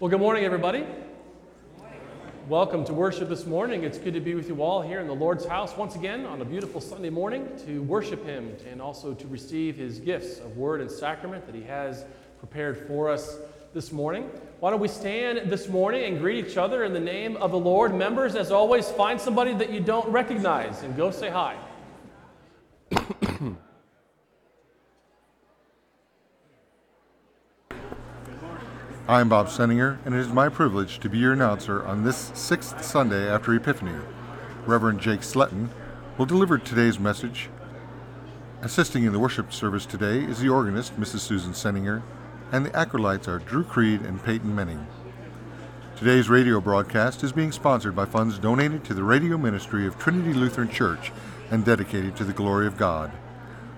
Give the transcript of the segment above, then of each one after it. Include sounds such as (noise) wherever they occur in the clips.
Well, good morning, everybody. Welcome to worship this morning. It's good to be with you all here in the Lord's house once again on a beautiful Sunday morning to worship Him and also to receive His gifts of word and sacrament that He has prepared for us this morning. Why don't we stand this morning and greet each other in the name of the Lord? Members, as always, find somebody that you don't recognize and go say hi. I am Bob Senninger, and it is my privilege to be your announcer on this sixth Sunday after Epiphany. Reverend Jake Sletton will deliver today's message. Assisting in the worship service today is the organist, Mrs. Susan Senninger, and the acolytes are Drew Creed and Peyton Menning. Today's radio broadcast is being sponsored by funds donated to the radio ministry of Trinity Lutheran Church and dedicated to the glory of God.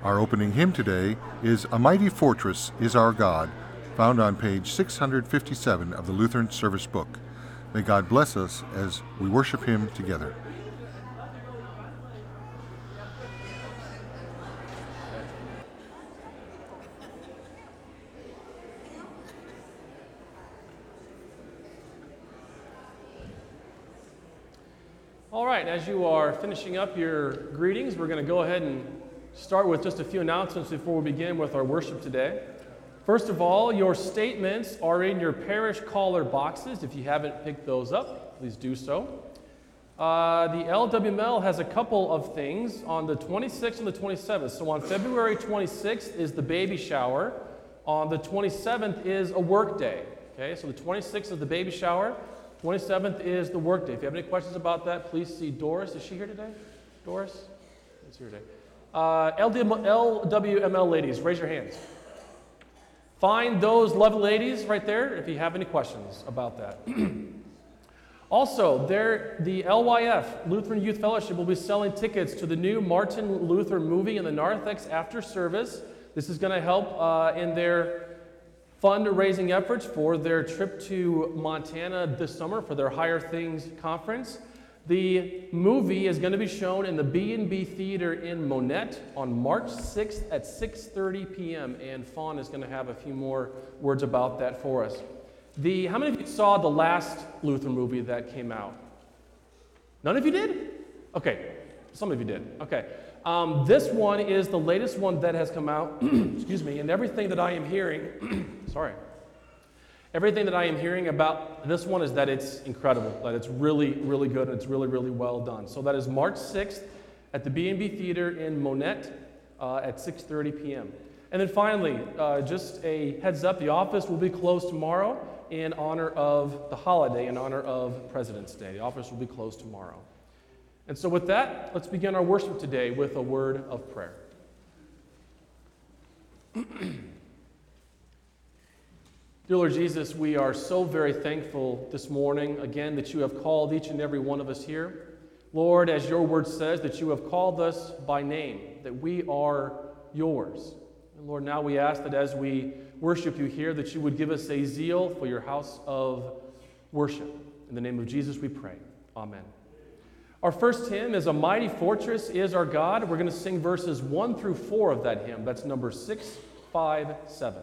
Our opening hymn today is A Mighty Fortress is Our God found on page 657 of the Lutheran Service Book. May God bless us as we worship Him together. All right, as you are finishing up your greetings, we're going to go ahead and start with just a few announcements before we begin with our worship today. First of all, your statements are in your parish caller boxes. If you haven't picked those up, please do so. Uh, the LWML has a couple of things on the 26th and the 27th. So on February 26th is the baby shower. On the 27th is a work day. Okay, so the 26th is the baby shower. 27th is the work day. If you have any questions about that, please see Doris. Is she here today? Doris? Is here today. Uh, LWML ladies, raise your hands. Find those lovely ladies right there if you have any questions about that. (clears throat) also, there, the LYF, Lutheran Youth Fellowship, will be selling tickets to the new Martin Luther movie in the narthex after service. This is going to help uh, in their fundraising efforts for their trip to Montana this summer for their Higher Things conference. The movie is going to be shown in the B&B Theater in Monett on March 6th at 6:30 p.m. and Fawn is going to have a few more words about that for us. The how many of you saw the last Luther movie that came out? None of you did? Okay, some of you did. Okay. Um, this one is the latest one that has come out. (clears throat) excuse me, and everything that I am hearing, (clears throat) sorry, Everything that I am hearing about this one is that it's incredible, that it's really, really good, and it's really, really well done. So that is March 6th at the B&B Theater in Monett uh, at 6.30 p.m. And then finally, uh, just a heads up, the office will be closed tomorrow in honor of the holiday, in honor of President's Day. The office will be closed tomorrow. And so with that, let's begin our worship today with a word of prayer. (clears throat) Dear Lord Jesus, we are so very thankful this morning, again, that you have called each and every one of us here. Lord, as your word says, that you have called us by name, that we are yours. And Lord, now we ask that as we worship you here, that you would give us a zeal for your house of worship. In the name of Jesus, we pray. Amen. Our first hymn is A Mighty Fortress is Our God. We're going to sing verses 1 through 4 of that hymn. That's number 657.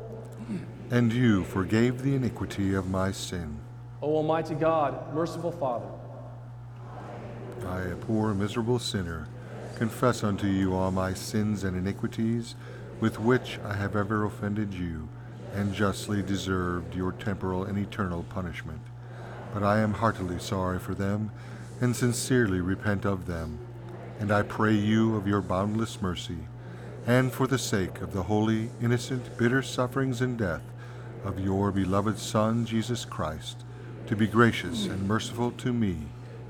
And you forgave the iniquity of my sin. O Almighty God, merciful Father, I, a poor, miserable sinner, confess unto you all my sins and iniquities with which I have ever offended you and justly deserved your temporal and eternal punishment. But I am heartily sorry for them and sincerely repent of them. And I pray you of your boundless mercy, and for the sake of the holy, innocent, bitter sufferings and death of your beloved Son, Jesus Christ, to be gracious and merciful to me,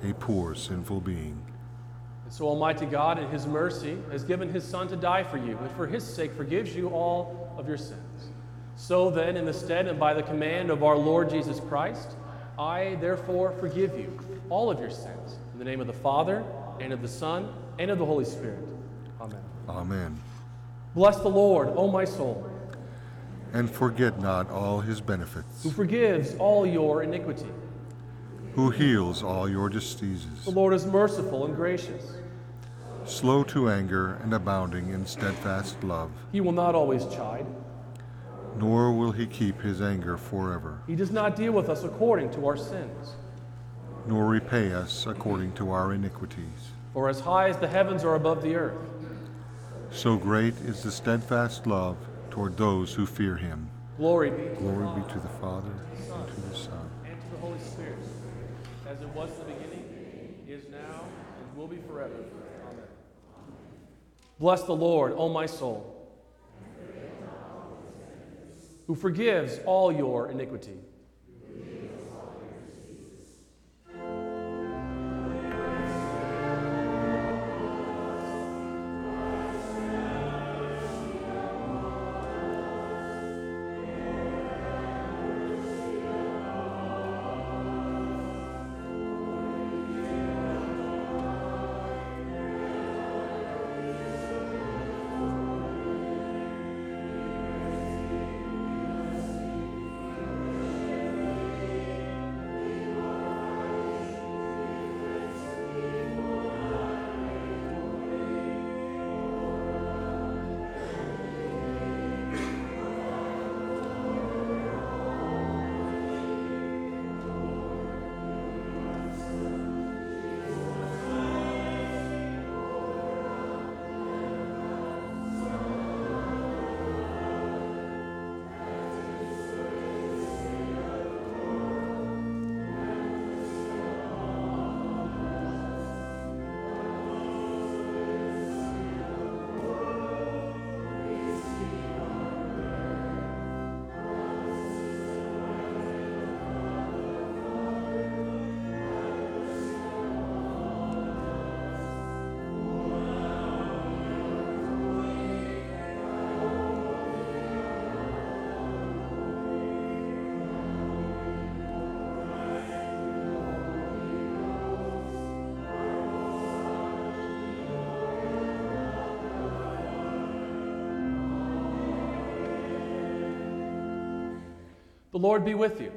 a poor, sinful being. And so Almighty God, in His mercy, has given His Son to die for you, and for His sake forgives you all of your sins. So then, in the stead and by the command of our Lord Jesus Christ, I therefore forgive you all of your sins. In the name of the Father, and of the Son, and of the Holy Spirit. Amen. Amen. Bless the Lord, O my soul, And forget not all his benefits, who forgives all your iniquity. who heals all your diseases. The Lord is merciful and gracious. slow to anger and abounding in steadfast love, He will not always chide. nor will he keep his anger forever, He does not deal with us according to our sins. nor repay us according to our iniquities. For as high as the heavens are above the earth, So great is the steadfast love toward those who fear him. glory be Glory be to the Father, and to the Son, and to the Holy Spirit, as it was in the beginning, is now, and will be forever. Amen. Bless the Lord, O my soul, who forgives all your iniquity. Lord be with you.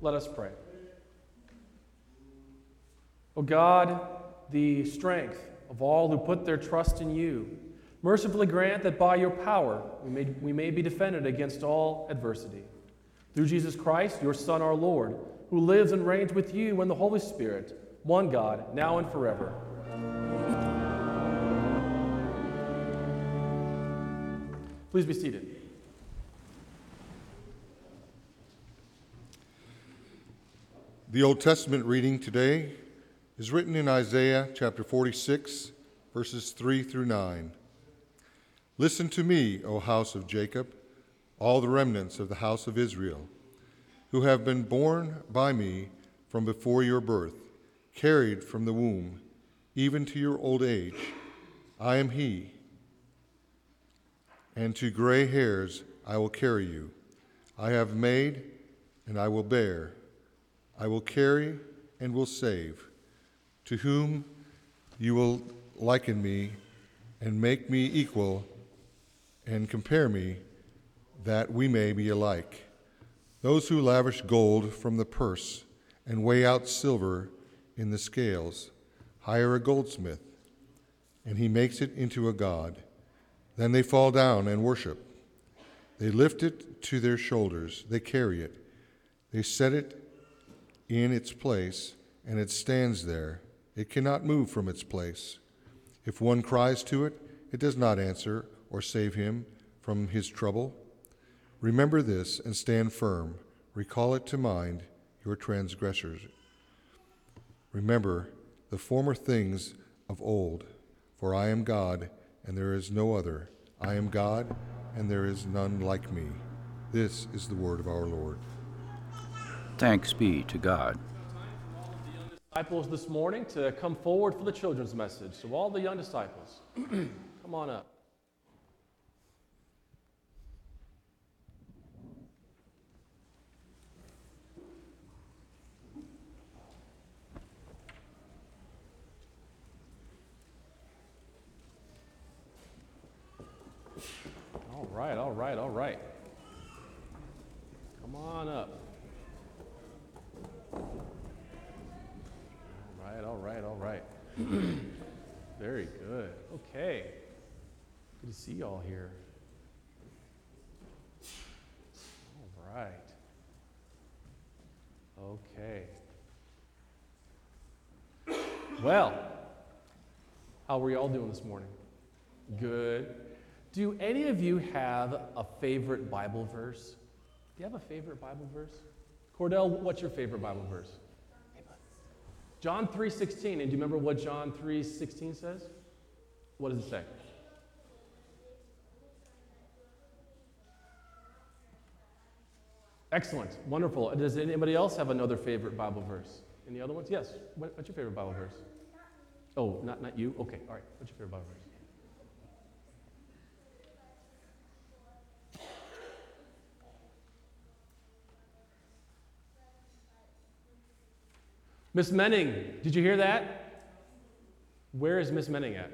Let us pray. O God, the strength of all who put their trust in you, mercifully grant that by your power we may, we may be defended against all adversity. Through Jesus Christ, your Son, our Lord, who lives and reigns with you and the Holy Spirit, one God, now and forever. Please be seated. The Old Testament reading today is written in Isaiah chapter 46, verses 3 through 9. Listen to me, O house of Jacob, all the remnants of the house of Israel, who have been born by me from before your birth, carried from the womb, even to your old age. I am he. And to gray hairs I will carry you. I have made, and I will bear. I will carry and will save. To whom you will liken me and make me equal and compare me, that we may be alike. Those who lavish gold from the purse and weigh out silver in the scales hire a goldsmith, and he makes it into a god. Then they fall down and worship. They lift it to their shoulders, they carry it, they set it in its place, and it stands there. It cannot move from its place. If one cries to it, it does not answer or save him from his trouble. Remember this and stand firm. Recall it to mind, your transgressors. Remember the former things of old, for I am God, and there is no other. I am God, and there is none like me. This is the word of our Lord. Thanks be to God. Disciples this morning to come forward for the children's message. So, all the young disciples, (clears throat) come on up. All right, all right, all right. Come on up. All right, all right, all right. Very good. Okay. Good to see you all here. All right. Okay. Well, how are you all doing this morning? Good. Do any of you have a favorite Bible verse? Do you have a favorite Bible verse? Cordell, what's your favorite Bible verse? John 3:16. And do you remember what John 3:16 says? What does it say? Excellent. Wonderful. Does anybody else have another favorite Bible verse? Any other ones? Yes. What's your favorite Bible verse? Oh, not, not you? Okay. All right. What's your favorite Bible verse? Miss Menning, did you hear that? Where is Miss Menning at?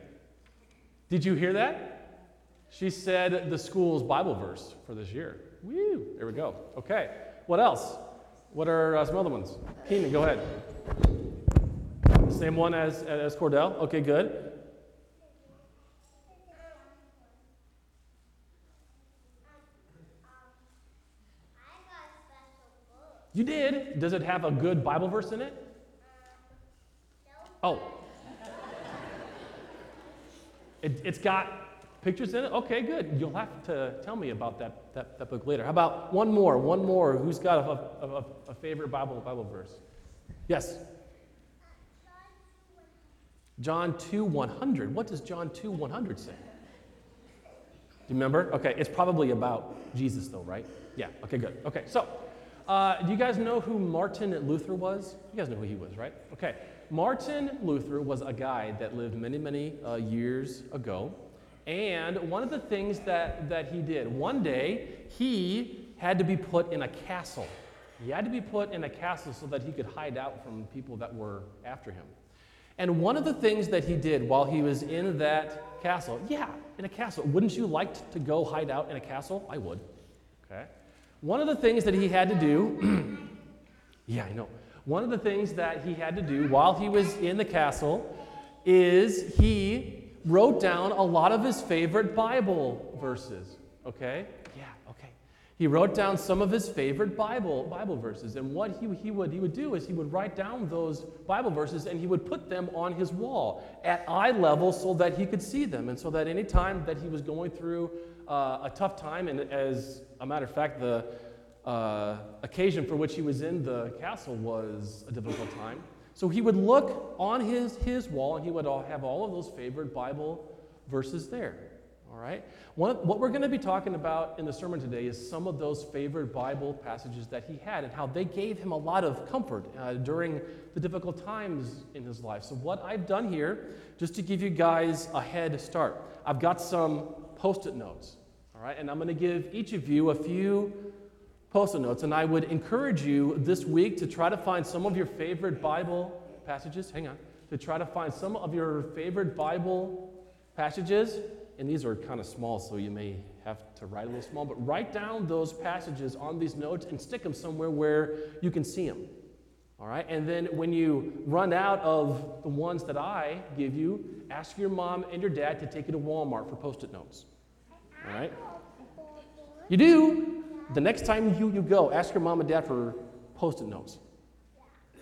Did you hear that? She said the school's Bible verse for this year. Woo! There we go. Okay. What else? What are uh, some other ones? Keenan, go ahead. Same one as, as Cordell? Okay, good. You did? Does it have a good Bible verse in it? Oh. It, it's got pictures in it? Okay, good. You'll have to tell me about that, that, that book later. How about one more? One more. Who's got a, a, a, a favorite Bible, Bible verse? Yes? John 2 100. What does John 2 100 say? Do you remember? Okay, it's probably about Jesus, though, right? Yeah, okay, good. Okay, so uh, do you guys know who Martin Luther was? You guys know who he was, right? Okay. Martin Luther was a guy that lived many, many uh, years ago. And one of the things that, that he did, one day he had to be put in a castle. He had to be put in a castle so that he could hide out from people that were after him. And one of the things that he did while he was in that castle, yeah, in a castle, wouldn't you like to go hide out in a castle? I would. Okay. One of the things that he had to do, (clears throat) yeah, I know. One of the things that he had to do while he was in the castle is he wrote down a lot of his favorite Bible verses. Okay? He wrote down some of his favorite Bible Bible verses. And what he, he, would, he would do is he would write down those Bible verses and he would put them on his wall at eye level so that he could see them. And so that any time that he was going through uh, a tough time, and as a matter of fact, the uh, occasion for which he was in the castle was a difficult time. So he would look on his, his wall and he would all have all of those favorite Bible verses there. All right? One, what we're going to be talking about in the sermon today is some of those favorite Bible passages that he had and how they gave him a lot of comfort uh, during the difficult times in his life. So, what I've done here, just to give you guys a head start, I've got some post it notes. All right? And I'm going to give each of you a few post it notes. And I would encourage you this week to try to find some of your favorite Bible passages. Hang on. To try to find some of your favorite Bible passages and these are kind of small, so you may have to write a little small, but write down those passages on these notes and stick them somewhere where you can see them. All right? And then when you run out of the ones that I give you, ask your mom and your dad to take you to Walmart for post it notes. All right? You do. The next time you, you go, ask your mom and dad for post it notes.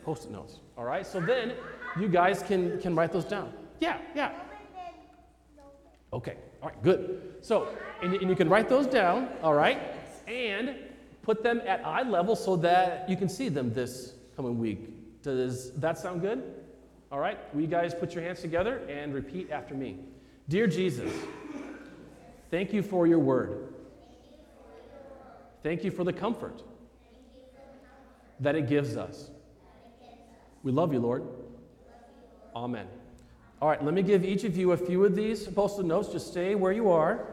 Post it notes. All right? So then you guys can, can write those down. Yeah, yeah. Okay, all right, good. So, and, and you can write those down, all right, and put them at eye level so that you can see them this coming week. Does that sound good? All right, will you guys put your hands together and repeat after me? Dear Jesus, thank you for your word. Thank you for the comfort that it gives us. We love you, Lord. Amen. All right, let me give each of you a few of these post-it notes. Just stay where you are.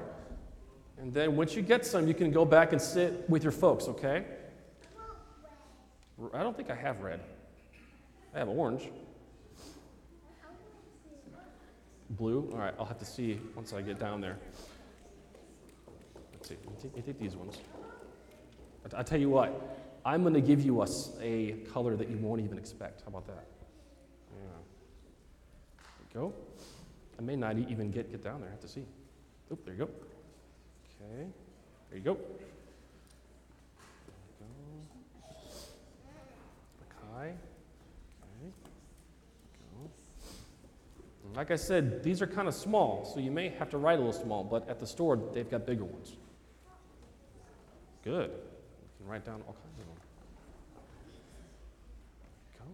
And then once you get some, you can go back and sit with your folks, okay? I don't think I have red. I have orange. Blue? All right, I'll have to see once I get down there. Let's see. You take, take these ones. I- tell you what, I'm going to give you a, a color that you won't even expect. How about that? Go. I may not even get, get down there. I have to see. Oop, there you go. Okay. There you go. There you go. Okay. Like I said, these are kind of small, so you may have to write a little small, but at the store, they've got bigger ones. Good. You can write down all kinds of them. Go.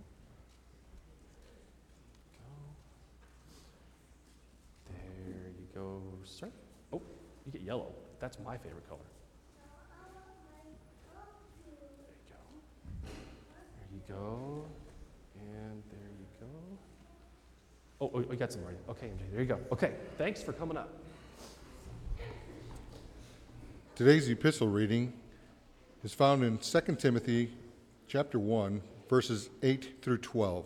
Go. There you sir. Oh, you get yellow. That's my favorite color. There you go. There you go. And there you go. Oh, oh, we got some already. Okay, MJ, there you go. Okay, thanks for coming up. Today's epistle reading is found in 2 Timothy chapter 1 verses 8 through 12.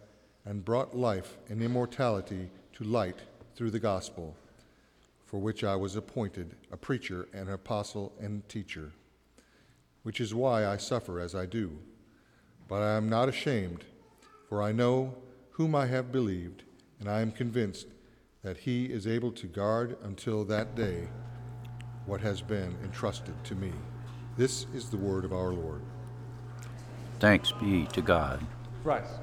and brought life and immortality to light through the gospel, for which I was appointed a preacher and an apostle and teacher, which is why I suffer as I do. But I am not ashamed, for I know whom I have believed, and I am convinced that he is able to guard until that day what has been entrusted to me. This is the word of our Lord. Thanks be to God. Rise.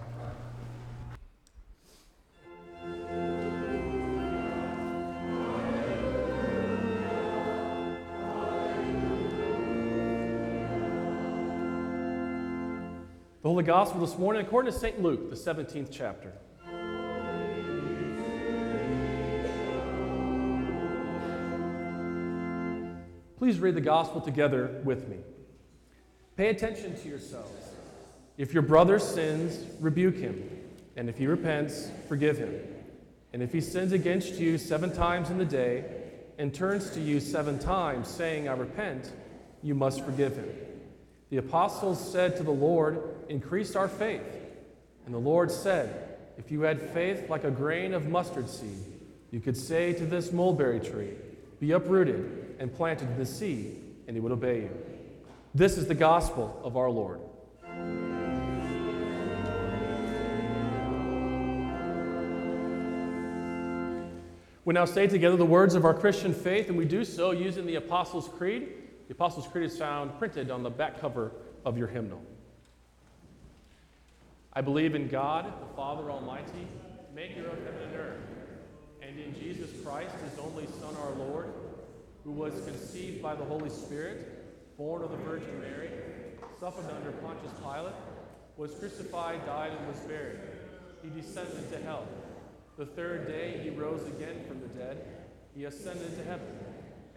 The Holy Gospel this morning, according to St. Luke, the 17th chapter. Please read the Gospel together with me. Pay attention to yourselves. If your brother sins, rebuke him. And if he repents, forgive him. And if he sins against you seven times in the day and turns to you seven times, saying, I repent, you must forgive him. The apostles said to the Lord, Increase our faith. And the Lord said, If you had faith like a grain of mustard seed, you could say to this mulberry tree, Be uprooted and planted in the sea, and he would obey you. This is the gospel of our Lord. We now say together the words of our Christian faith, and we do so using the Apostles' Creed. The Apostles' Creed is found printed on the back cover of your hymnal. I believe in God, the Father Almighty, maker of heaven and earth, and in Jesus Christ, his only Son, our Lord, who was conceived by the Holy Spirit, born of the Virgin Mary, suffered under Pontius Pilate, was crucified, died, and was buried. He descended into hell. The third day he rose again from the dead. He ascended to heaven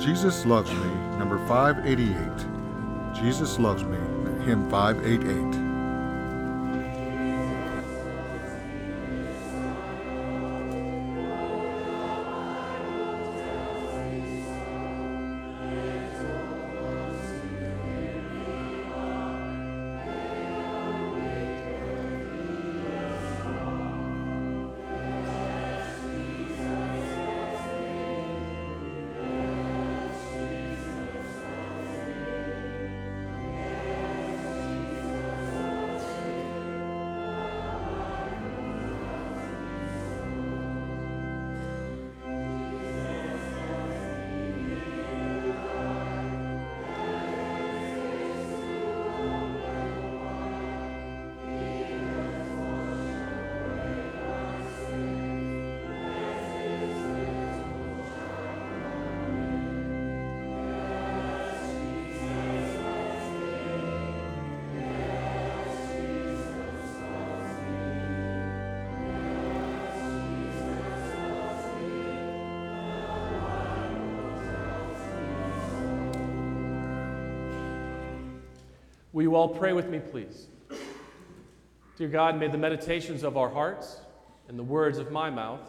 Jesus Loves Me, number 588. Jesus Loves Me, hymn 588. Will you all pray with me, please? Dear God, may the meditations of our hearts and the words of my mouth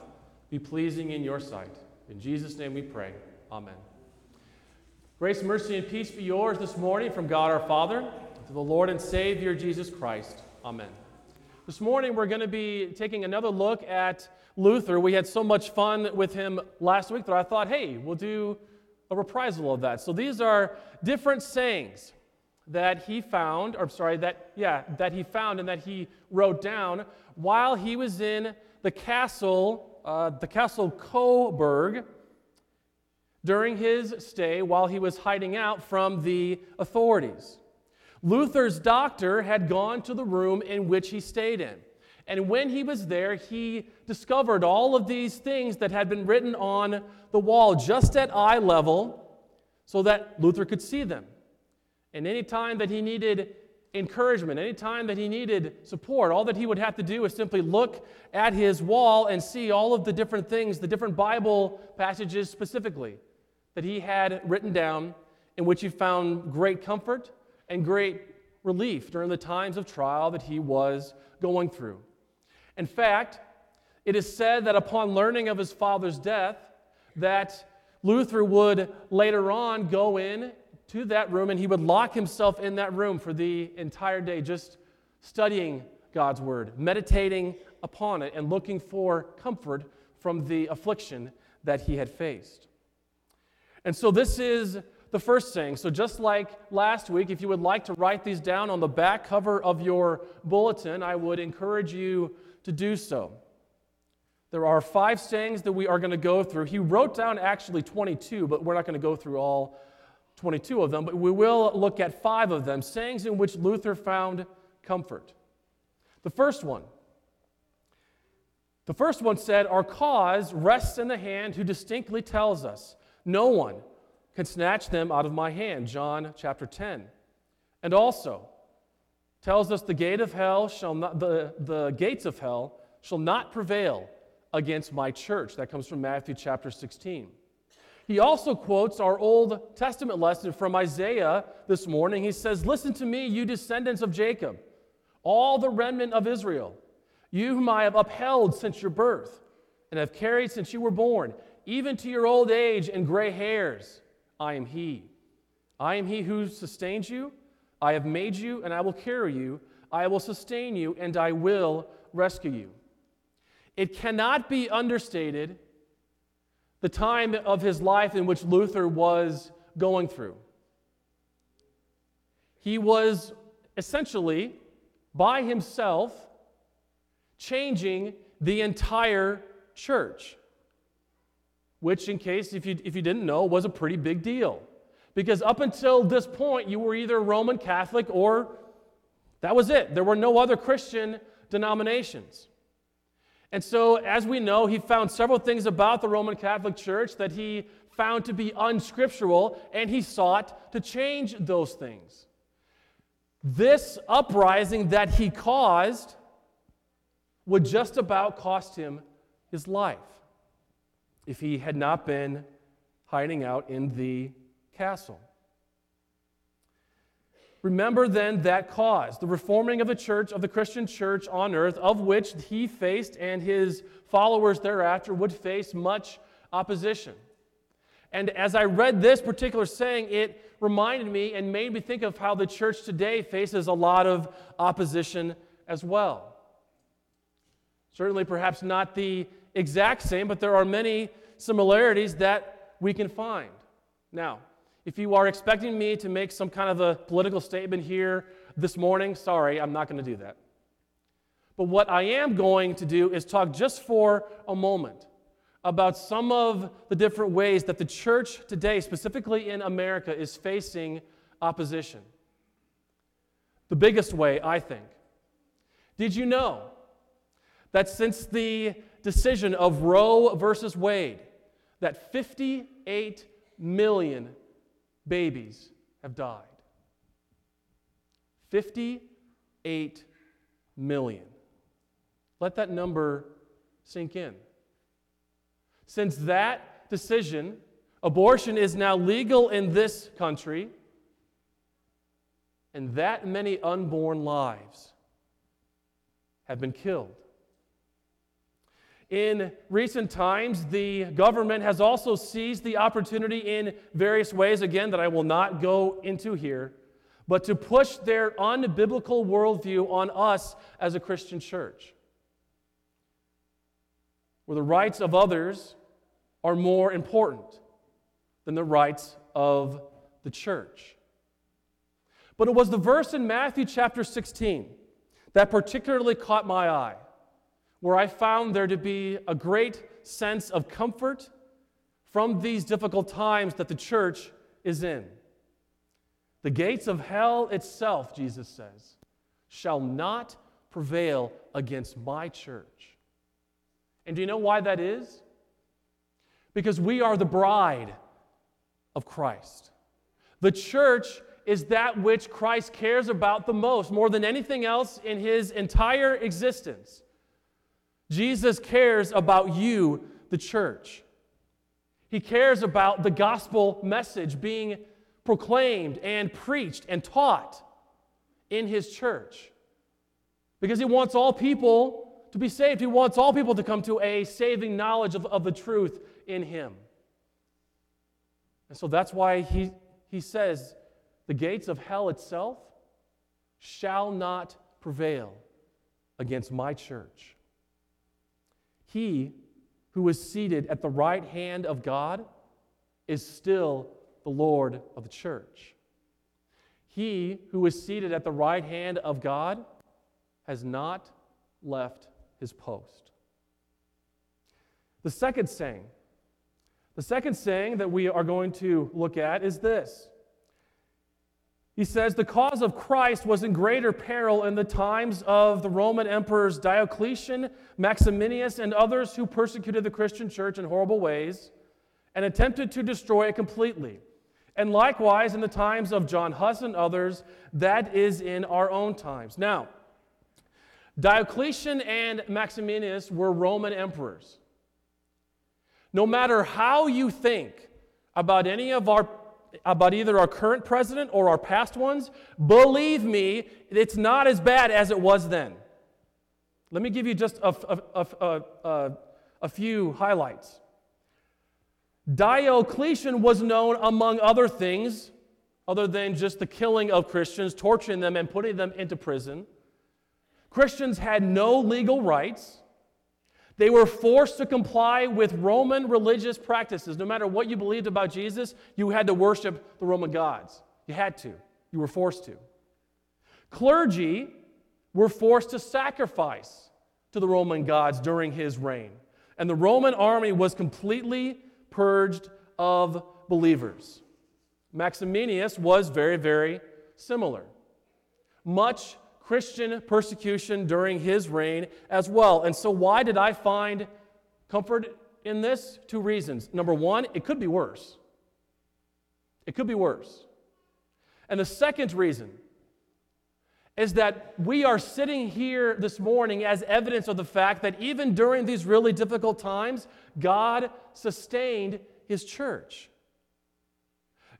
be pleasing in your sight. In Jesus' name we pray. Amen. Grace, mercy, and peace be yours this morning from God our Father, to the Lord and Savior Jesus Christ. Amen. This morning we're going to be taking another look at Luther. We had so much fun with him last week that I thought, hey, we'll do a reprisal of that. So these are different sayings that he found, or I'm sorry, that, yeah, that he found and that he wrote down while he was in the castle, uh, the castle Coburg, during his stay while he was hiding out from the authorities. Luther's doctor had gone to the room in which he stayed in. And when he was there, he discovered all of these things that had been written on the wall just at eye level so that Luther could see them. And any time that he needed encouragement, any time that he needed support, all that he would have to do is simply look at his wall and see all of the different things, the different Bible passages specifically that he had written down, in which he found great comfort and great relief during the times of trial that he was going through. In fact, it is said that upon learning of his father's death, that Luther would later on go in to that room and he would lock himself in that room for the entire day, just studying God's word, meditating upon it, and looking for comfort from the affliction that he had faced. And so, this is the first saying. So, just like last week, if you would like to write these down on the back cover of your bulletin, I would encourage you to do so. There are five sayings that we are going to go through. He wrote down actually 22, but we're not going to go through all 22 of them, but we will look at five of them, sayings in which Luther found comfort. The first one. The first one said, Our cause rests in the hand who distinctly tells us, No one can snatch them out of my hand. John chapter 10. And also tells us the gate of hell shall not the, the gates of hell shall not prevail against my church. That comes from Matthew chapter 16. He also quotes our Old Testament lesson from Isaiah this morning. He says, Listen to me, you descendants of Jacob, all the remnant of Israel, you whom I have upheld since your birth and have carried since you were born. even to your old age and gray hairs, I am He. I am He who sustains you. I have made you, and I will carry you. I will sustain you, and I will rescue you. It cannot be understated the time of his life in which Luther was going through. He was essentially by himself changing the entire church, which, in case if you, if you didn't know, was a pretty big deal. Because up until this point, you were either Roman Catholic or that was it. There were no other Christian denominations. And so, as we know, he found several things about the Roman Catholic Church that he found to be unscriptural, and he sought to change those things. This uprising that he caused would just about cost him his life if he had not been hiding out in the castle. Remember then that cause, the reforming of the church, of the Christian church on earth, of which he faced and his followers thereafter would face much opposition. And as I read this particular saying, it reminded me and made me think of how the church today faces a lot of opposition as well. Certainly, perhaps not the exact same, but there are many similarities that we can find. Now, if you are expecting me to make some kind of a political statement here this morning, sorry, I'm not going to do that. But what I am going to do is talk just for a moment about some of the different ways that the church today, specifically in America, is facing opposition. The biggest way, I think. Did you know that since the decision of Roe versus Wade, that 58 million babies have died? 58 million. Let that number sink in. Since that decision, abortion is now legal in this country, and that many unborn lives have been killed. In recent times, the government has also seized the opportunity in various ways, again, that I will not go into here, but to push their unbiblical worldview on us as a Christian church, where the rights of others are more important than the rights of the church. But it was the verse in Matthew chapter 16 that particularly caught my eye, where I found there to be a great sense of comfort from these difficult times that the church is in. The gates of hell itself, Jesus says, shall not prevail against my church. And do you know why that is? because we are the bride of Christ. The church is that which Christ cares about the most, more than anything else in his entire existence. Jesus cares about you, the church. He cares about the gospel message being proclaimed and preached and taught in his church. Because he wants all people to be saved. He wants all people to come to a saving knowledge of, of the truth in him. And so that's why he, he says, the gates of hell itself shall not prevail against my church. He who is seated at the right hand of God is still the Lord of the church. He who is seated at the right hand of God has not left his post. The second saying the second saying that we are going to look at is this. He says, The cause of Christ was in greater peril in the times of the Roman emperors Diocletian, Maximinus, and others who persecuted the Christian church in horrible ways and attempted to destroy it completely. And likewise, in the times of John Huss and others, that is in our own times. Now, Diocletian and Maximinus were Roman emperors. No matter how you think about any of our about either our current president or our past ones, believe me, it's not as bad as it was then. Let me give you just a, a, a, a few highlights. Diocletian was known, among other things, other than just the killing of Christians, torturing them, and putting them into prison. Christians had no legal rights. They were forced to comply with Roman religious practices. No matter what you believed about Jesus, you had to worship the Roman gods. You had to, you were forced to. Clergy were forced to sacrifice to the Roman gods during his reign. And the Roman army was completely purged of believers. Maximinus was very, very similar. Much Christian persecution during his reign as well. And so, why did I find comfort in this? Two reasons. Number one, it could be worse. It could be worse. And the second reason is that we are sitting here this morning as evidence of the fact that even during these really difficult times, God sustained his church.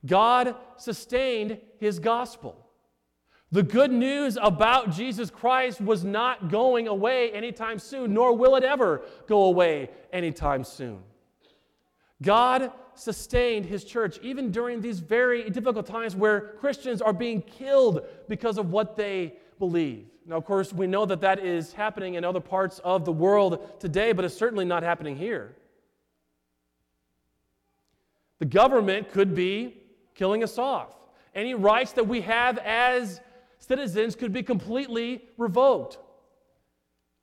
God sustained his gospel. The good news about Jesus Christ was not going away anytime soon, nor will it ever go away anytime soon. God sustained his church even during these very difficult times where Christians are being killed because of what they believe. Now, of course, we know that that is happening in other parts of the world today, but it's certainly not happening here. The government could be killing us off. Any rights that we have as citizens could be completely revoked.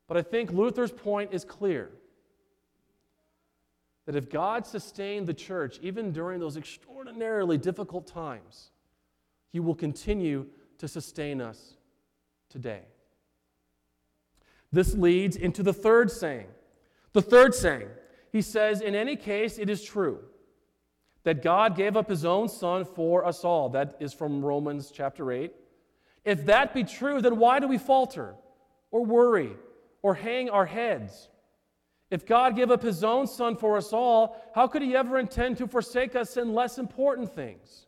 But I think Luther's point is clear that if God sustained the church, even during those extraordinarily difficult times, He will continue to sustain us today. This leads into the third saying. The third saying, he says, In any case, it is true that God gave up His own Son for us all. That is from Romans chapter 8. If that be true, then why do we falter or worry or hang our heads? If God gave up his own son for us all, how could he ever intend to forsake us in less important things?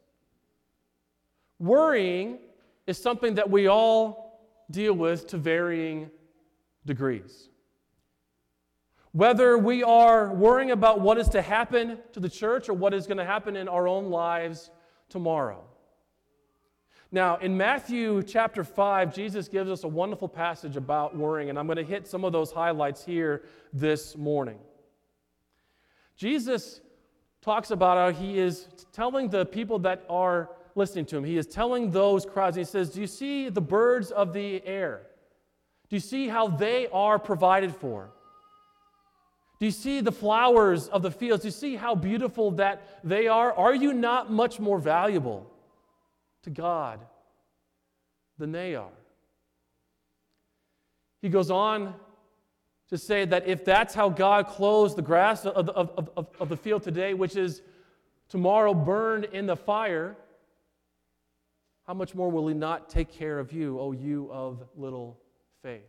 Worrying is something that we all deal with to varying degrees. Whether we are worrying about what is to happen to the church or what is going to happen in our own lives tomorrow. Now, in Matthew chapter 5, Jesus gives us a wonderful passage about worrying, and I'm going to hit some of those highlights here this morning. Jesus talks about how he is telling the people that are listening to him, he is telling those crowds, he says, Do you see the birds of the air? Do you see how they are provided for? Do you see the flowers of the fields? Do you see how beautiful that they are? Are you not much more valuable? To God than they are. He goes on to say that if that's how God clothes the grass of of, of, of the field today, which is tomorrow burned in the fire, how much more will He not take care of you, O you of little faith?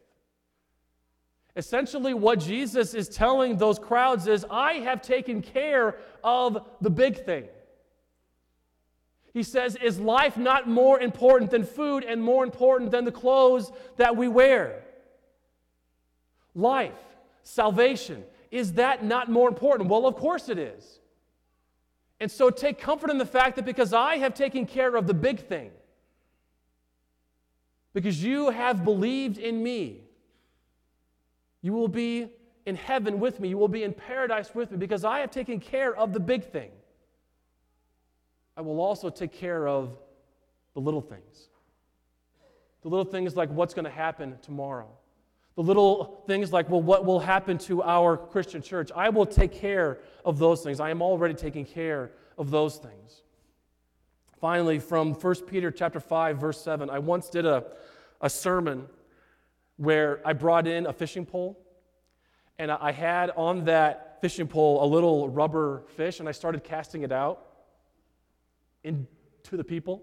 Essentially, what Jesus is telling those crowds is, I have taken care of the big thing. He says, Is life not more important than food and more important than the clothes that we wear? Life, salvation, is that not more important? Well, of course it is. And so take comfort in the fact that because I have taken care of the big thing, because you have believed in me, you will be in heaven with me. You will be in paradise with me because I have taken care of the big thing. I will also take care of the little things. The little things like what's going to happen tomorrow. The little things like, well, what will happen to our Christian church? I will take care of those things. I am already taking care of those things. Finally, from 1 Peter chapter 5, verse 7, I once did a, a sermon where I brought in a fishing pole, and I had on that fishing pole a little rubber fish, and I started casting it out into the people.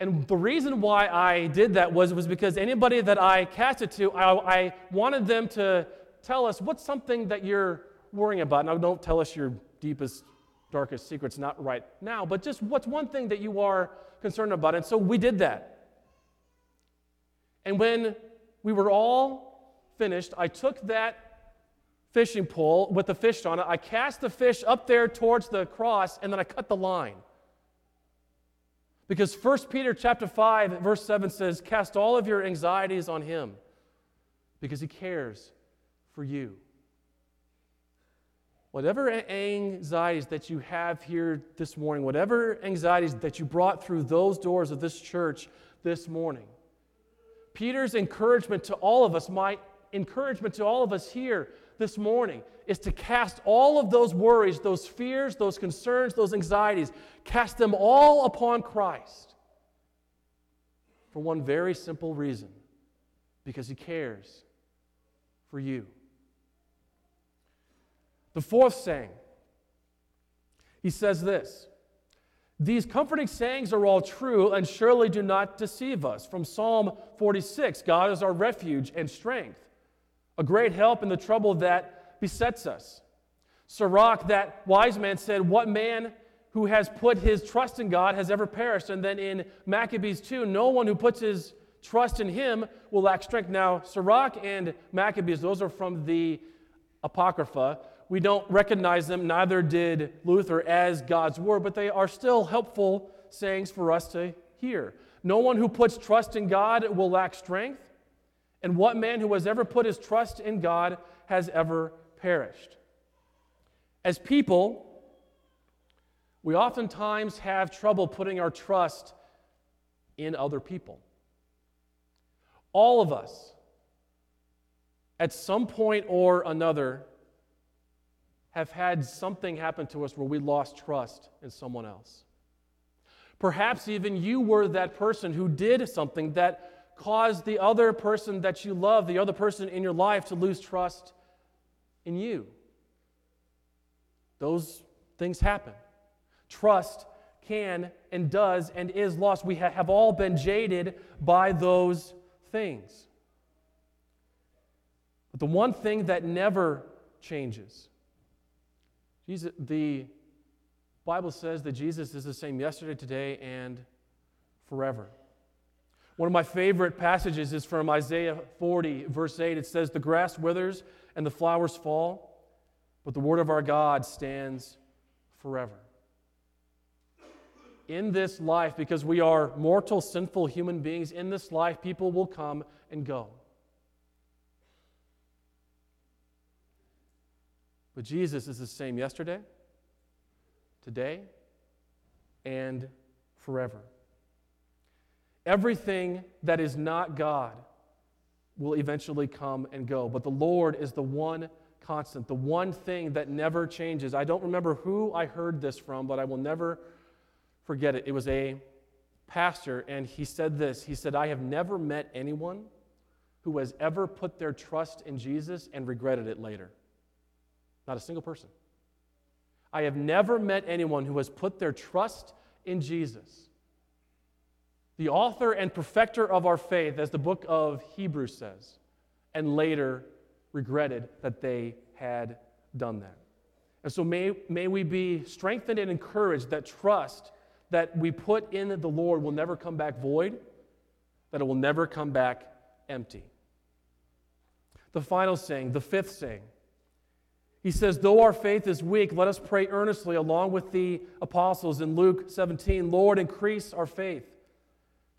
And the reason why I did that was, was because anybody that I cast it to, I, I wanted them to tell us what's something that you're worrying about. Now, don't tell us your deepest, darkest secrets, not right now, but just what's one thing that you are concerned about. And so we did that. And when we were all finished, I took that fishing pole with the fish on it. I cast the fish up there towards the cross, and then I cut the line. Because 1 Peter chapter 5, verse 7 says, Cast all of your anxieties on him, because he cares for you. Whatever anxieties that you have here this morning, whatever anxieties that you brought through those doors of this church this morning, Peter's encouragement to all of us, my encouragement to all of us here this morning, is to cast all of those worries, those fears, those concerns, those anxieties, cast them all upon Christ for one very simple reason because he cares for you. The fourth saying, he says this These comforting sayings are all true and surely do not deceive us. From Psalm 46 God is our refuge and strength, a great help in the trouble that besets us. Sirach, that wise man, said, What man who has put his trust in God has ever perished? And then in Maccabees 2, no one who puts his trust in him will lack strength. Now, Sirach and Maccabees, those are from the Apocrypha. We don't recognize them, neither did Luther, as God's word, but they are still helpful sayings for us to hear. No one who puts trust in God will lack strength, and what man who has ever put his trust in God has ever perished. As people, we oftentimes have trouble putting our trust in other people. All of us, at some point or another, have had something happen to us where we lost trust in someone else. Perhaps even you were that person who did something that caused the other person that you love, the other person in your life, to lose trust in you. Those things happen. Trust can and does and is lost. We have all been jaded by those things. But the one thing that never changes, Jesus, the Bible says that Jesus is the same yesterday, today, and forever. One of my favorite passages is from Isaiah 40, verse 8. It says, The grass withers and the flowers fall, but the word of our God stands forever. In this life, because we are mortal, sinful human beings, in this life, people will come and go. But Jesus is the same yesterday, today, and forever. Everything that is not God will eventually come and go, but the Lord is the one constant, the one thing that never changes. I don't remember who I heard this from, but I will never forget it. It was a pastor, and he said this He said, I have never met anyone who has ever put their trust in Jesus and regretted it later. Not a single person. I have never met anyone who has put their trust in Jesus, the author and perfecter of our faith, as the book of Hebrews says, and later regretted that they had done that. And so may, may we be strengthened and encouraged that trust that we put in the Lord will never come back void, that it will never come back empty. The final saying, the fifth saying, he says, Though our faith is weak, let us pray earnestly along with the apostles in Luke 17, Lord, increase our faith.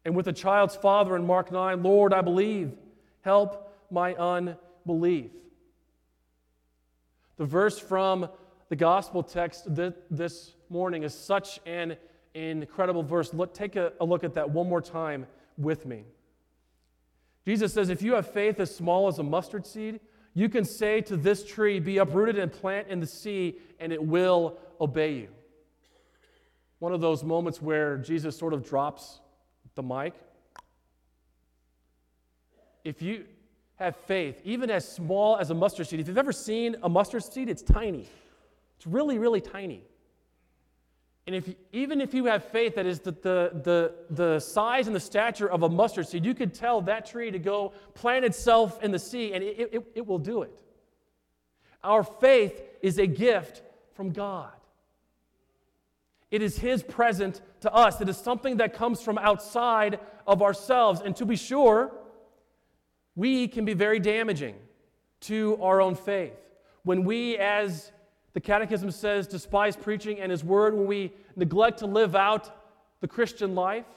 And with the child's father in Mark 9, Lord, I believe, help my unbelief. The verse from the gospel text this morning is such an incredible verse. Look, take a, a look at that one more time with me. Jesus says, If you have faith as small as a mustard seed, you can say to this tree, Be uprooted and plant in the sea, and it will obey you. One of those moments where Jesus sort of drops the mic. If you have faith, even as small as a mustard seed, if you've ever seen a mustard seed, it's tiny. It's really, really tiny. And if, even if you have faith that is the, the, the, the size and the stature of a mustard seed, you could tell that tree to go plant itself in the sea and it, it, it will do it. Our faith is a gift from God. It is His present to us. It is something that comes from outside of ourselves. And to be sure, we can be very damaging to our own faith. when we, as the Catechism says, despise preaching and His Word, when we neglect to live out the Christian life,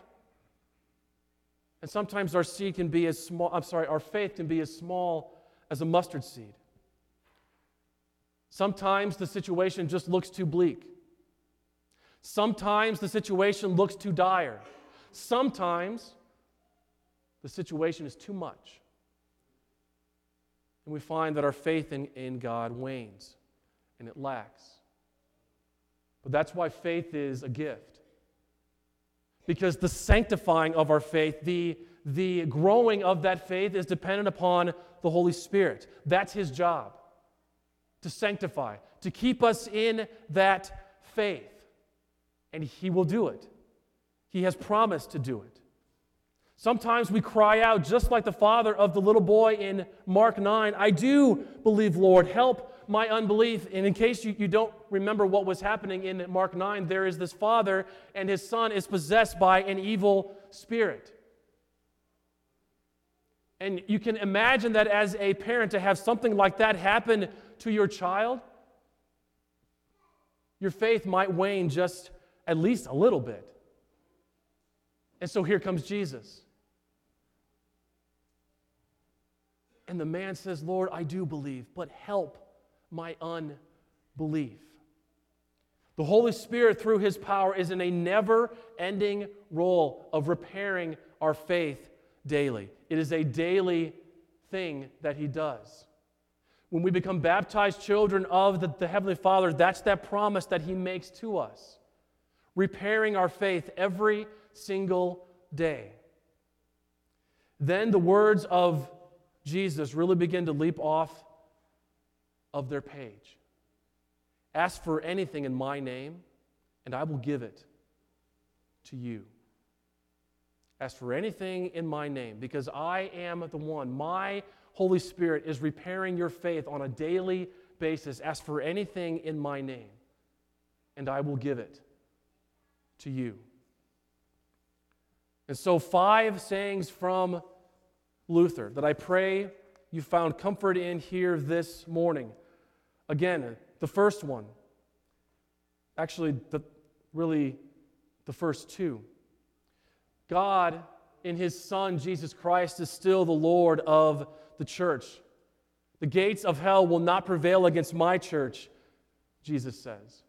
and sometimes our seed can be as small, I'm sorry, our faith can be as small as a mustard seed. Sometimes the situation just looks too bleak. Sometimes the situation looks too dire. Sometimes the situation is too much. And we find that our faith in, in God wanes and it lacks. But that's why faith is a gift. Because the sanctifying of our faith, the, the growing of that faith, is dependent upon the Holy Spirit. That's His job to sanctify, to keep us in that faith. And He will do it. He has promised to do it. Sometimes we cry out, just like the father of the little boy in Mark 9, I do believe, Lord, help my unbelief. And in case you, you don't remember what was happening in Mark 9, there is this father, and his son is possessed by an evil spirit. And you can imagine that as a parent to have something like that happen to your child, your faith might wane just at least a little bit. And so here comes Jesus. And the man says, Lord, I do believe, but help my unbelief. The Holy Spirit, through his power, is in a never ending role of repairing our faith daily. It is a daily thing that he does. When we become baptized children of the, the, Heavenly Father, that's that promise that he makes to us, repairing our faith every single day. Then the words of Jesus really begin to leap off of their page. Ask for anything in my name, and I will give it to you. Ask for anything in my name, because I am the one. My Holy Spirit is repairing your faith on a daily basis. Ask for anything in my name, and I will give it to you. And so, five sayings from Luther that I pray you found comfort in here this morning. Again, the first one, actually, the, really the first two. God, in His Son, Jesus Christ, is still the Lord of the church. The gates of hell will not prevail against my church, Jesus says.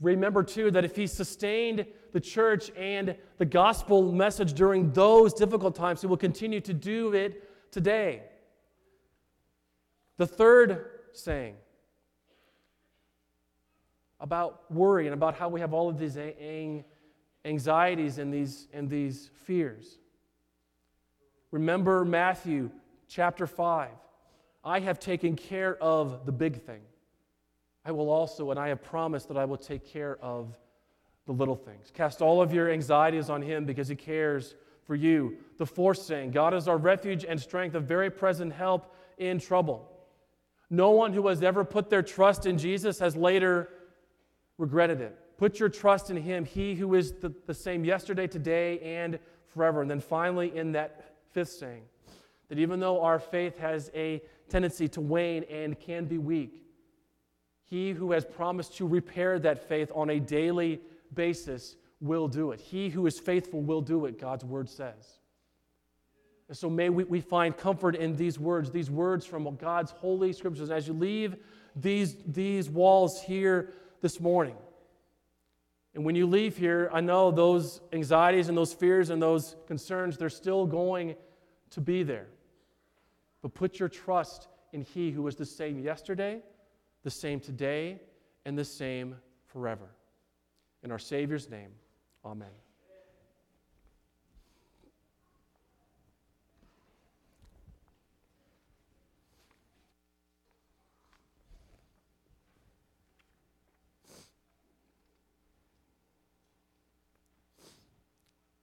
Remember, too, that if He sustained the church and the gospel message during those difficult times, He will continue to do it today. The third saying about worry and about how we have all of these anxieties and these, and these fears. Remember Matthew chapter 5. I have taken care of the big thing. I will also, and I have promised that I will take care of the little things. Cast all of your anxieties on Him because He cares for you. The fourth saying God is our refuge and strength, a very present help in trouble. No one who has ever put their trust in Jesus has later regretted it. Put your trust in Him, He who is the, the same yesterday, today, and forever. And then finally, in that fifth saying, that even though our faith has a tendency to wane and can be weak, He who has promised to repair that faith on a daily basis will do it. He who is faithful will do it, God's word says. And so may we, we find comfort in these words, these words from God's holy scriptures. As you leave these, these walls here this morning, and when you leave here, I know those anxieties and those fears and those concerns, they're still going to be there. But put your trust in He who was the same yesterday, the same today, and the same forever. In our Savior's name, amen.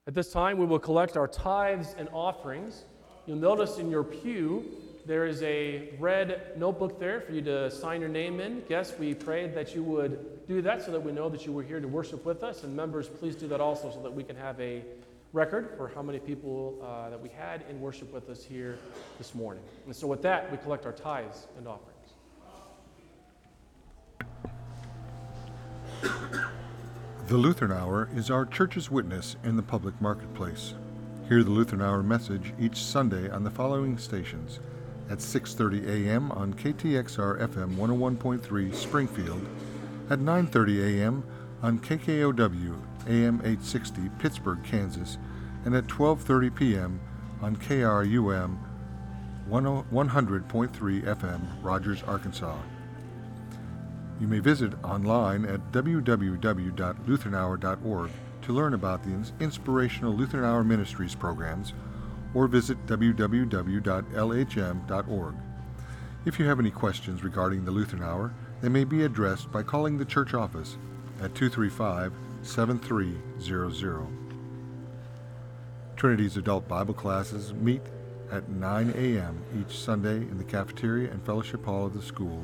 At this time, we will collect our tithes and offerings. You'll notice in your pew there is a red notebook there for you to sign your name in. Yes, we prayed that you would do that so that we know that you were here to worship with us. And members, please do that also so that we can have a record for how many people uh, that we had in worship with us here this morning. And so, with that, we collect our tithes and offerings. The Lutheran Hour is our church's witness in the public marketplace. Hear the Lutheran Hour message each Sunday on the following stations at 6:30 a.m. on KTXR FM 101.3 Springfield, at 9:30 a.m. on KKOW AM 860 Pittsburg, Kansas, and at 12:30 p.m. on KRUM 100.3 FM Rogers, Arkansas. You may visit online at www.lutheranhour.org to learn about the inspirational Lutheran Hour Ministries programs or visit www.lhm.org. If you have any questions regarding the Lutheran Hour, they may be addressed by calling the church office at 235 7300. Trinity's adult Bible classes meet at 9 a.m. each Sunday in the cafeteria and fellowship hall of the school.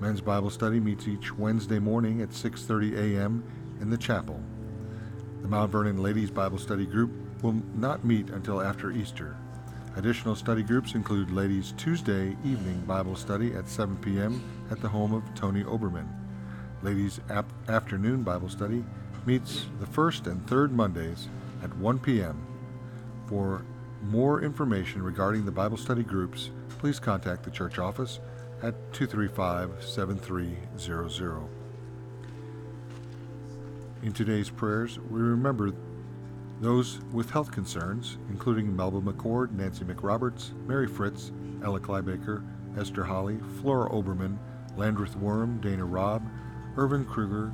Men's Bible study meets each Wednesday morning at 6:30 a.m. in the chapel. The Mount Vernon Ladies Bible Study Group will not meet until after Easter. Additional study groups include Ladies Tuesday evening Bible study at 7 p.m. at the home of Tony Oberman. Ladies ap- afternoon Bible study meets the first and third Mondays at 1 p.m. For more information regarding the Bible study groups, please contact the church office at 235 7300. In today's prayers, we remember those with health concerns, including Melba McCord, Nancy McRoberts, Mary Fritz, Ella Kleibaker, Esther Holly, Flora Oberman, Landreth Worm, Dana Robb, Irvin Kruger,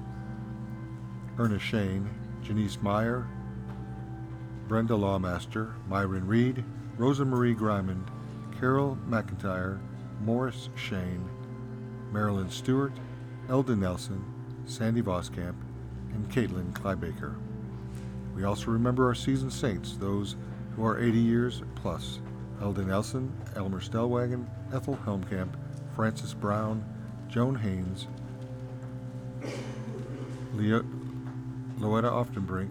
Erna Shane, Janice Meyer, Brenda Lawmaster, Myron Reed, Rosa Marie Grimond, Carol McIntyre, Morris Shane, Marilyn Stewart, Elda Nelson, Sandy Voskamp, and Caitlin Kleibaker. We also remember our seasoned saints, those who are 80 years plus Elda Nelson, Elmer Stellwagen, Ethel Helmkamp, Francis Brown, Joan Haynes, Leo, Loetta Oftenbrink,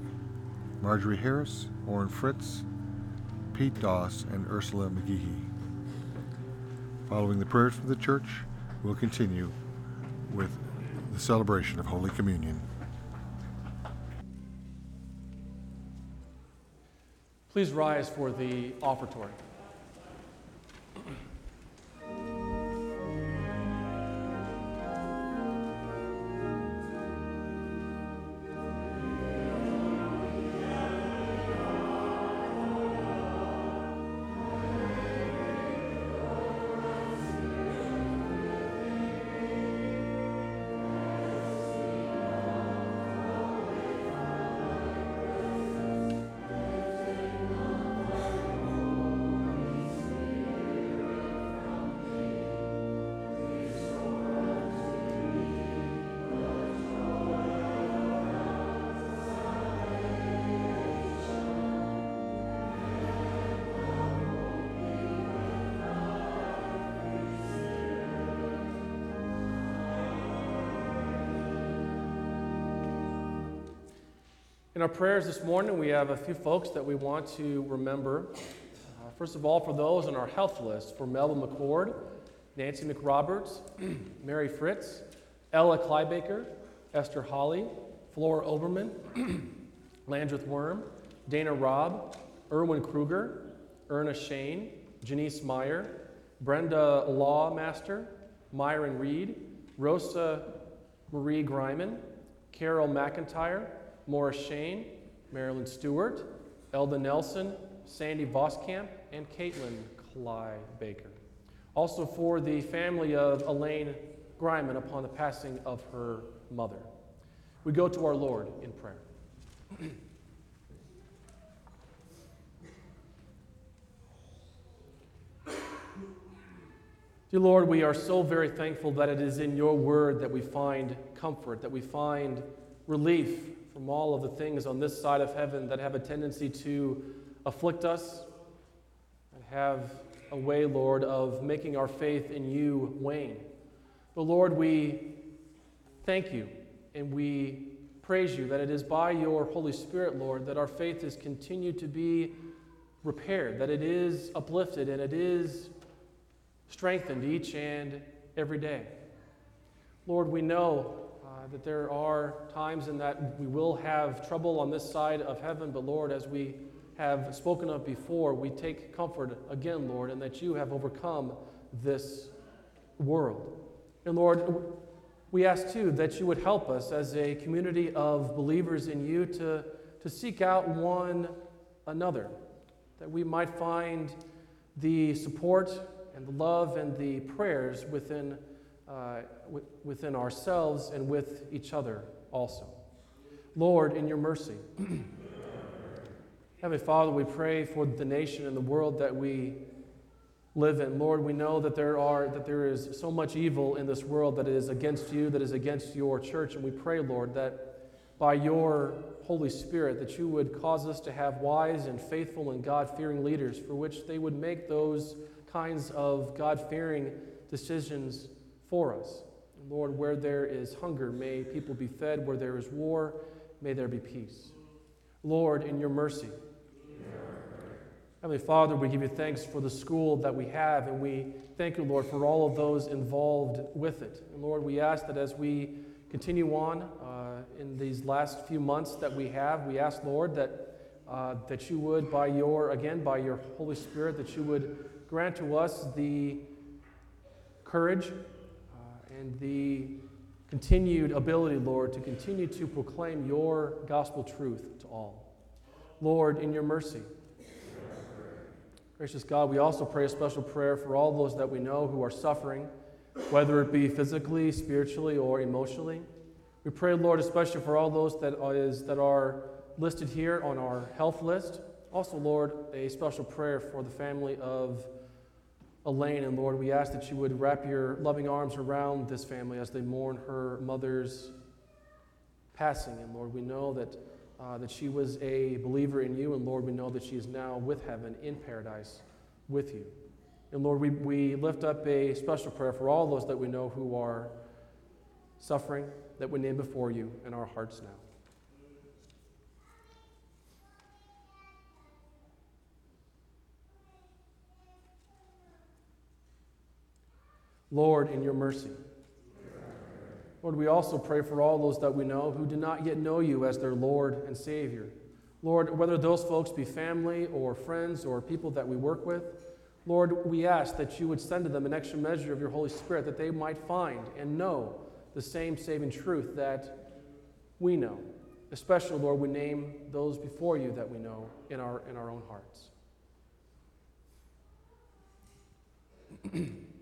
Marjorie Harris, Orrin Fritz, Pete Doss, and Ursula McGehee. Following the prayers from the church, we'll continue with the celebration of Holy Communion. Please rise for the offertory. Our prayers this morning, we have a few folks that we want to remember. Uh, first of all, for those on our health list, for Melvin McCord, Nancy McRoberts, (clears throat) Mary Fritz, Ella Kleibaker, Esther Holly, Flora Oberman, (clears throat) Landreth Worm, Dana Robb, Erwin Kruger, Erna Shane, Janice Meyer, Brenda Lawmaster, Myron Reed, Rosa Marie Griman, Carol McIntyre, Morris Shane, Marilyn Stewart, Elda Nelson, Sandy Voskamp, and Caitlin Cly Baker. Also for the family of Elaine Griman upon the passing of her mother. We go to our Lord in prayer. (clears throat) Dear Lord, we are so very thankful that it is in your word that we find comfort, that we find relief from all of the things on this side of heaven that have a tendency to afflict us and have a way, Lord, of making our faith in you wane. But Lord, we thank you and we praise you that it is by your Holy Spirit, Lord, that our faith has continued to be repaired, that it is uplifted and it is strengthened each and every day. Lord, we know uh, that there are times in that we will have trouble on this side of heaven, but Lord, as we have spoken of before, we take comfort again, Lord, in that you have overcome this world. And Lord, we ask too that you would help us as a community of believers in you to, to seek out one another, that we might find the support and the love and the prayers within, uh, w- within ourselves and with each other also. Lord, in your mercy, (clears throat) Heavenly Father, we pray for the nation and the world that we live in. Lord, we know that there are that there is so much evil in this world that is against you, that is against your church, and we pray, Lord, that by your Holy Spirit that you would cause us to have wise and faithful and God-fearing leaders for which they would make those kinds of God-fearing decisions for us. Lord, where there is hunger, may people be fed. Where there is war, may there be peace. Lord, in your mercy, Heavenly Father, we give you thanks for the school that we have, and we thank you, Lord, for all of those involved with it. And Lord, we ask that as we continue on uh, in these last few months that we have, we ask, Lord, that, uh, that you would, by your, again, by your Holy Spirit, that you would grant to us the courage and the continued ability, Lord, to continue to proclaim your gospel truth to all. Lord, in your mercy, Gracious God, we also pray a special prayer for all those that we know who are suffering, whether it be physically, spiritually, or emotionally. We pray, Lord, especially for all those that are, that are listed here on our health list. Also, Lord, a special prayer for the family of Elaine. And Lord, we ask that you would wrap your loving arms around this family as they mourn her mother's passing. And Lord, we know that uh, that she was a believer in you, and Lord, we know that she is now with heaven in paradise with you. And Lord, we, we lift up a special prayer for all those that we know who are suffering, that we name before you in our hearts now. Lord, in your mercy. Lord, we also pray for all those that we know who do not yet know you as their Lord and Savior. Lord, whether those folks be family or friends or people that we work with, Lord, we ask that you would send to them an extra measure of your Holy Spirit that they might find and know the same saving truth that we know. Especially, Lord, we name those before you that we know in our, in our own hearts. (clears throat)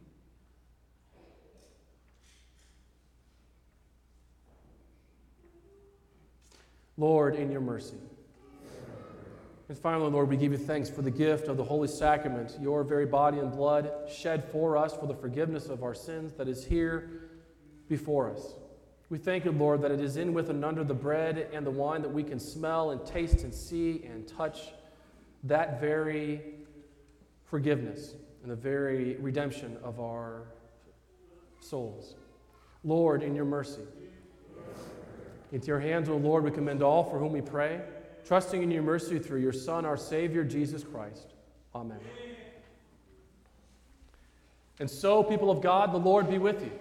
Lord, in your mercy. And finally, Lord, we give you thanks for the gift of the Holy Sacrament, your very body and blood shed for us for the forgiveness of our sins that is here before us. We thank you, Lord, that it is in with and under the bread and the wine that we can smell and taste and see and touch that very forgiveness and the very redemption of our souls. Lord, in your mercy. Into your hands, O Lord, we commend all for whom we pray, trusting in your mercy through your Son, our Savior, Jesus Christ. Amen. And so, people of God, the Lord be with you.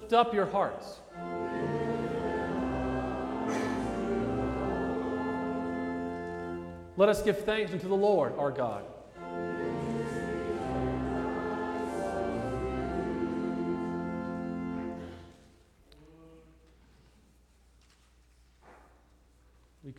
Lift up your hearts. Let us give thanks unto the Lord our God.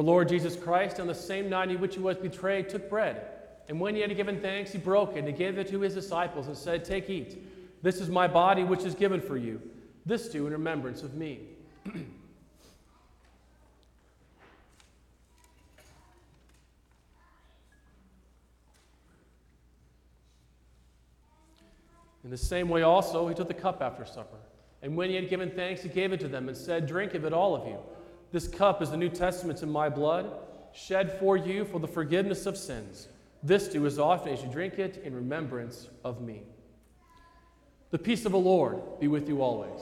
Our Lord Jesus Christ, on the same night in which he was betrayed, took bread. And when he had given thanks, he broke it and gave it to his disciples and said, Take, eat. This is my body, which is given for you. This do in remembrance of me. (clears throat) In the same way, also, he took the cup after supper. And when he had given thanks, he gave it to them and said, Drink of it, all of you. This cup is the New Testament in my blood, shed for you for the forgiveness of sins. This do as often as you drink it in remembrance of me. The peace of the Lord be with you always.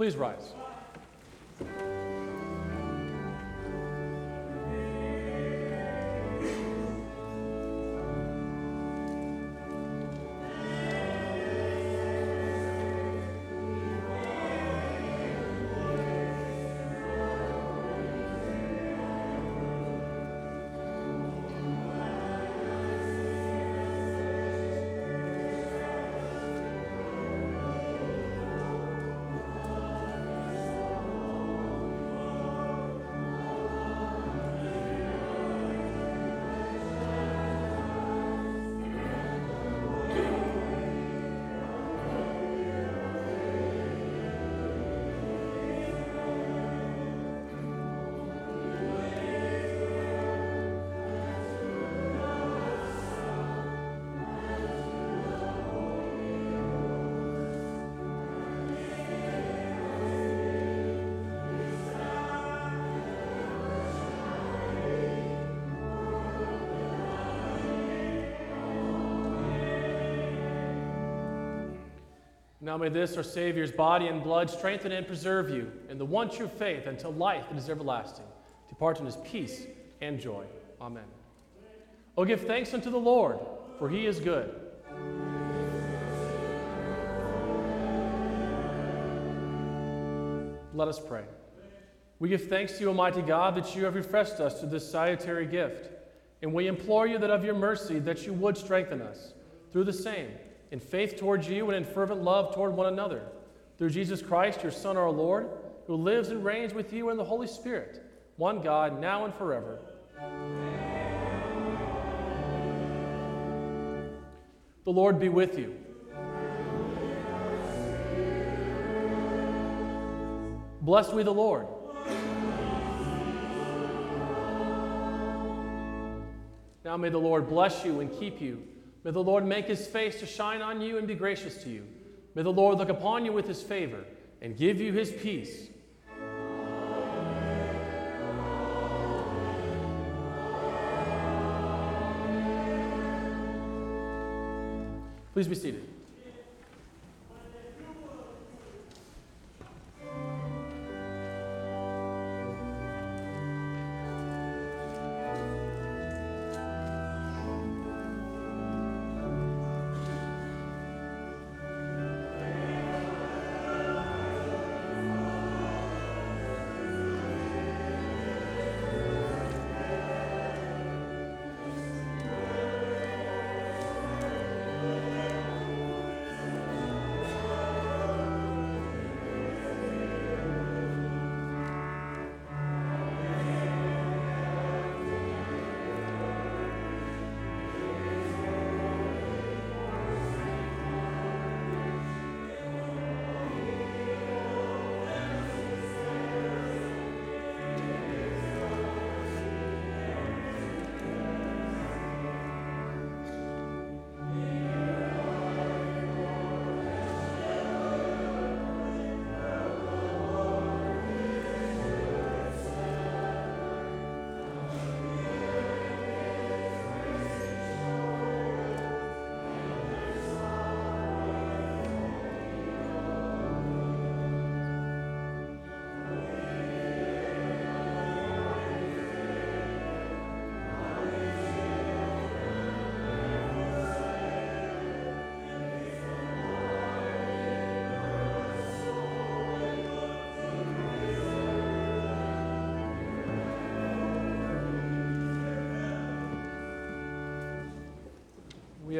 Please rise. Now may this, our Savior's body and blood, strengthen and preserve you in the one true faith until life that is everlasting. Depart in his peace and joy. Amen. Oh, give thanks unto the Lord, for he is good. Let us pray. We give thanks to you, Almighty God, that you have refreshed us to this salutary gift. And we implore you that of your mercy that you would strengthen us through the same in faith towards you and in fervent love toward one another. Through Jesus Christ, your Son, our Lord, who lives and reigns with you in the Holy Spirit, one God, now and forever. The Lord be with you. Blessed be the Lord. Now may the Lord bless you and keep you. May the Lord make his face to shine on you and be gracious to you. May the Lord look upon you with his favor and give you his peace. Please be seated.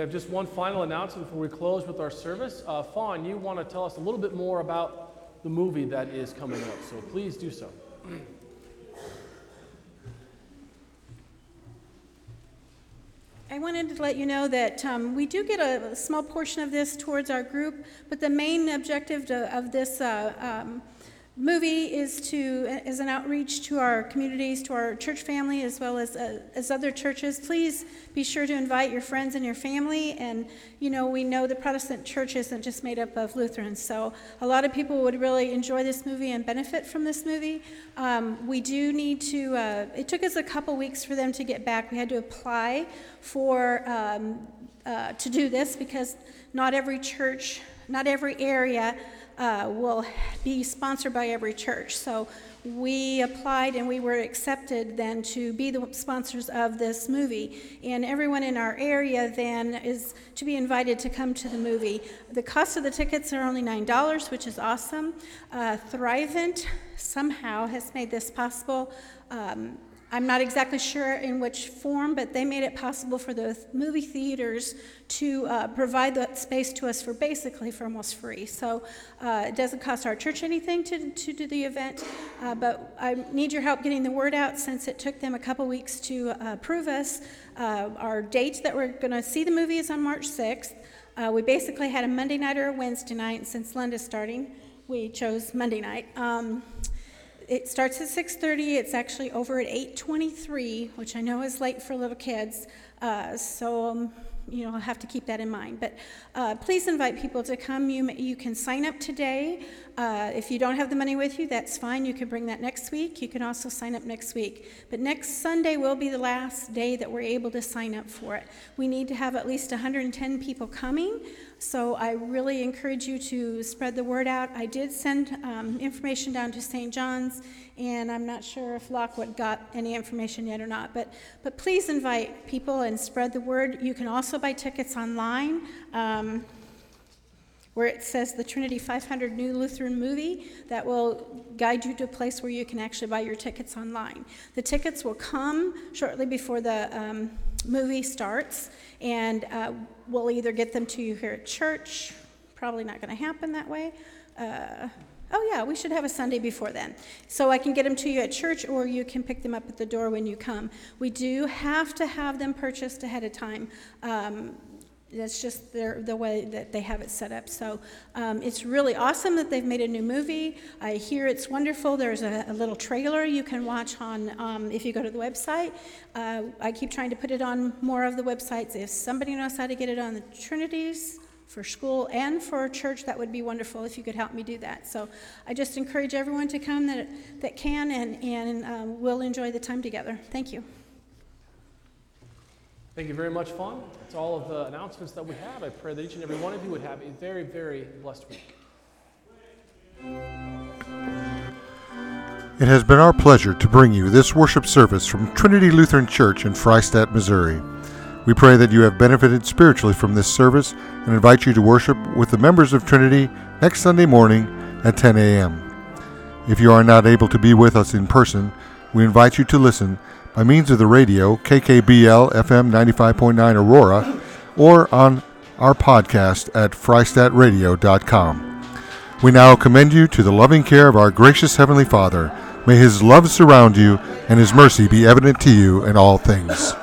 Have just one final announcement before we close with our service. Uh, Fawn, you want to tell us a little bit more about the movie that is coming up, so please do so. I wanted to let you know that um, we do get a, a small portion of this towards our group, but the main objective to, of this uh, um, movie is to is an outreach to our communities, to our church family, as well as uh, as other churches. Please be sure to invite your friends and your family. And you know, we know the Protestant church isn't just made up of Lutherans, so a lot of people would really enjoy this movie and benefit from this movie. Um, we do need to. Uh, it took us a couple weeks for them to get back. We had to apply for um, uh, to do this because not every church, not every area uh, will be sponsored by every church. So we applied and we were accepted then to be the sponsors of this movie. And everyone in our area then is to be invited to come to the movie. The cost of the tickets are only $9, which is awesome. Uh, Thrivent somehow has made this possible. Um, I'm not exactly sure in which form, but they made it possible for the movie theaters to uh, provide that space to us for basically for almost free. So uh, it doesn't cost our church anything to, to do the event, uh, but I need your help getting the word out since it took them a couple weeks to uh, approve us. Uh, our date that we're going to see the movie is on March 6th. Uh, we basically had a Monday night or a Wednesday night, and since Lent's starting, we chose Monday night. Um, it starts at 6.30 it's actually over at 8.23 which i know is late for little kids uh, so um, you know i'll have to keep that in mind. But uh, please invite people to come. You, you can sign up today. Uh, if you don't have the money with you that's fine. You can bring that next week. You can also sign up next week. But next sunday will be the last day that we're able to sign up for it. We need to have at least 110 people coming. So I really encourage you to spread the word out. I did send um, information down to St. John's, and I'm not sure if Lockwood got any information yet or not. But, but please invite people and spread the word. You can also buy tickets online. Um, where it says the Trinity 500 New Lutheran Movie, that will guide you to a place where you can actually buy your tickets online. The tickets will come shortly before the um, movie starts, and uh, we'll either get them to you here at church, probably not going to happen that way. Uh, oh, yeah, we should have a Sunday before then. So I can get them to you at church, or you can pick them up at the door when you come. We do have to have them purchased ahead of time. Um, that's just their, the way that they have it set up. So um, it's really awesome that they've made a new movie. I hear it's wonderful. There's a, a little trailer you can watch on um, if you go to the website. Uh, I keep trying to put it on more of the websites. If somebody knows how to get it on the Trinities for school and for church, that would be wonderful if you could help me do that. So I just encourage everyone to come that, that can, and, and um, we'll enjoy the time together. Thank you. Thank you very much, Fawn. That's all of the announcements that we have. I pray that each and every one of you would have a very, very blessed week. It has been our pleasure to bring you this worship service from Trinity Lutheran Church in Freistatt, Missouri. We pray that you have benefited spiritually from this service and invite you to worship with the members of Trinity next Sunday morning at 10 a.m. If you are not able to be with us in person, we invite you to listen by means of the radio, KKBL FM 95.9 Aurora, or on our podcast at freistattradio.com. We now commend you to the loving care of our gracious Heavenly Father. May His love surround you and His mercy be evident to you in all things.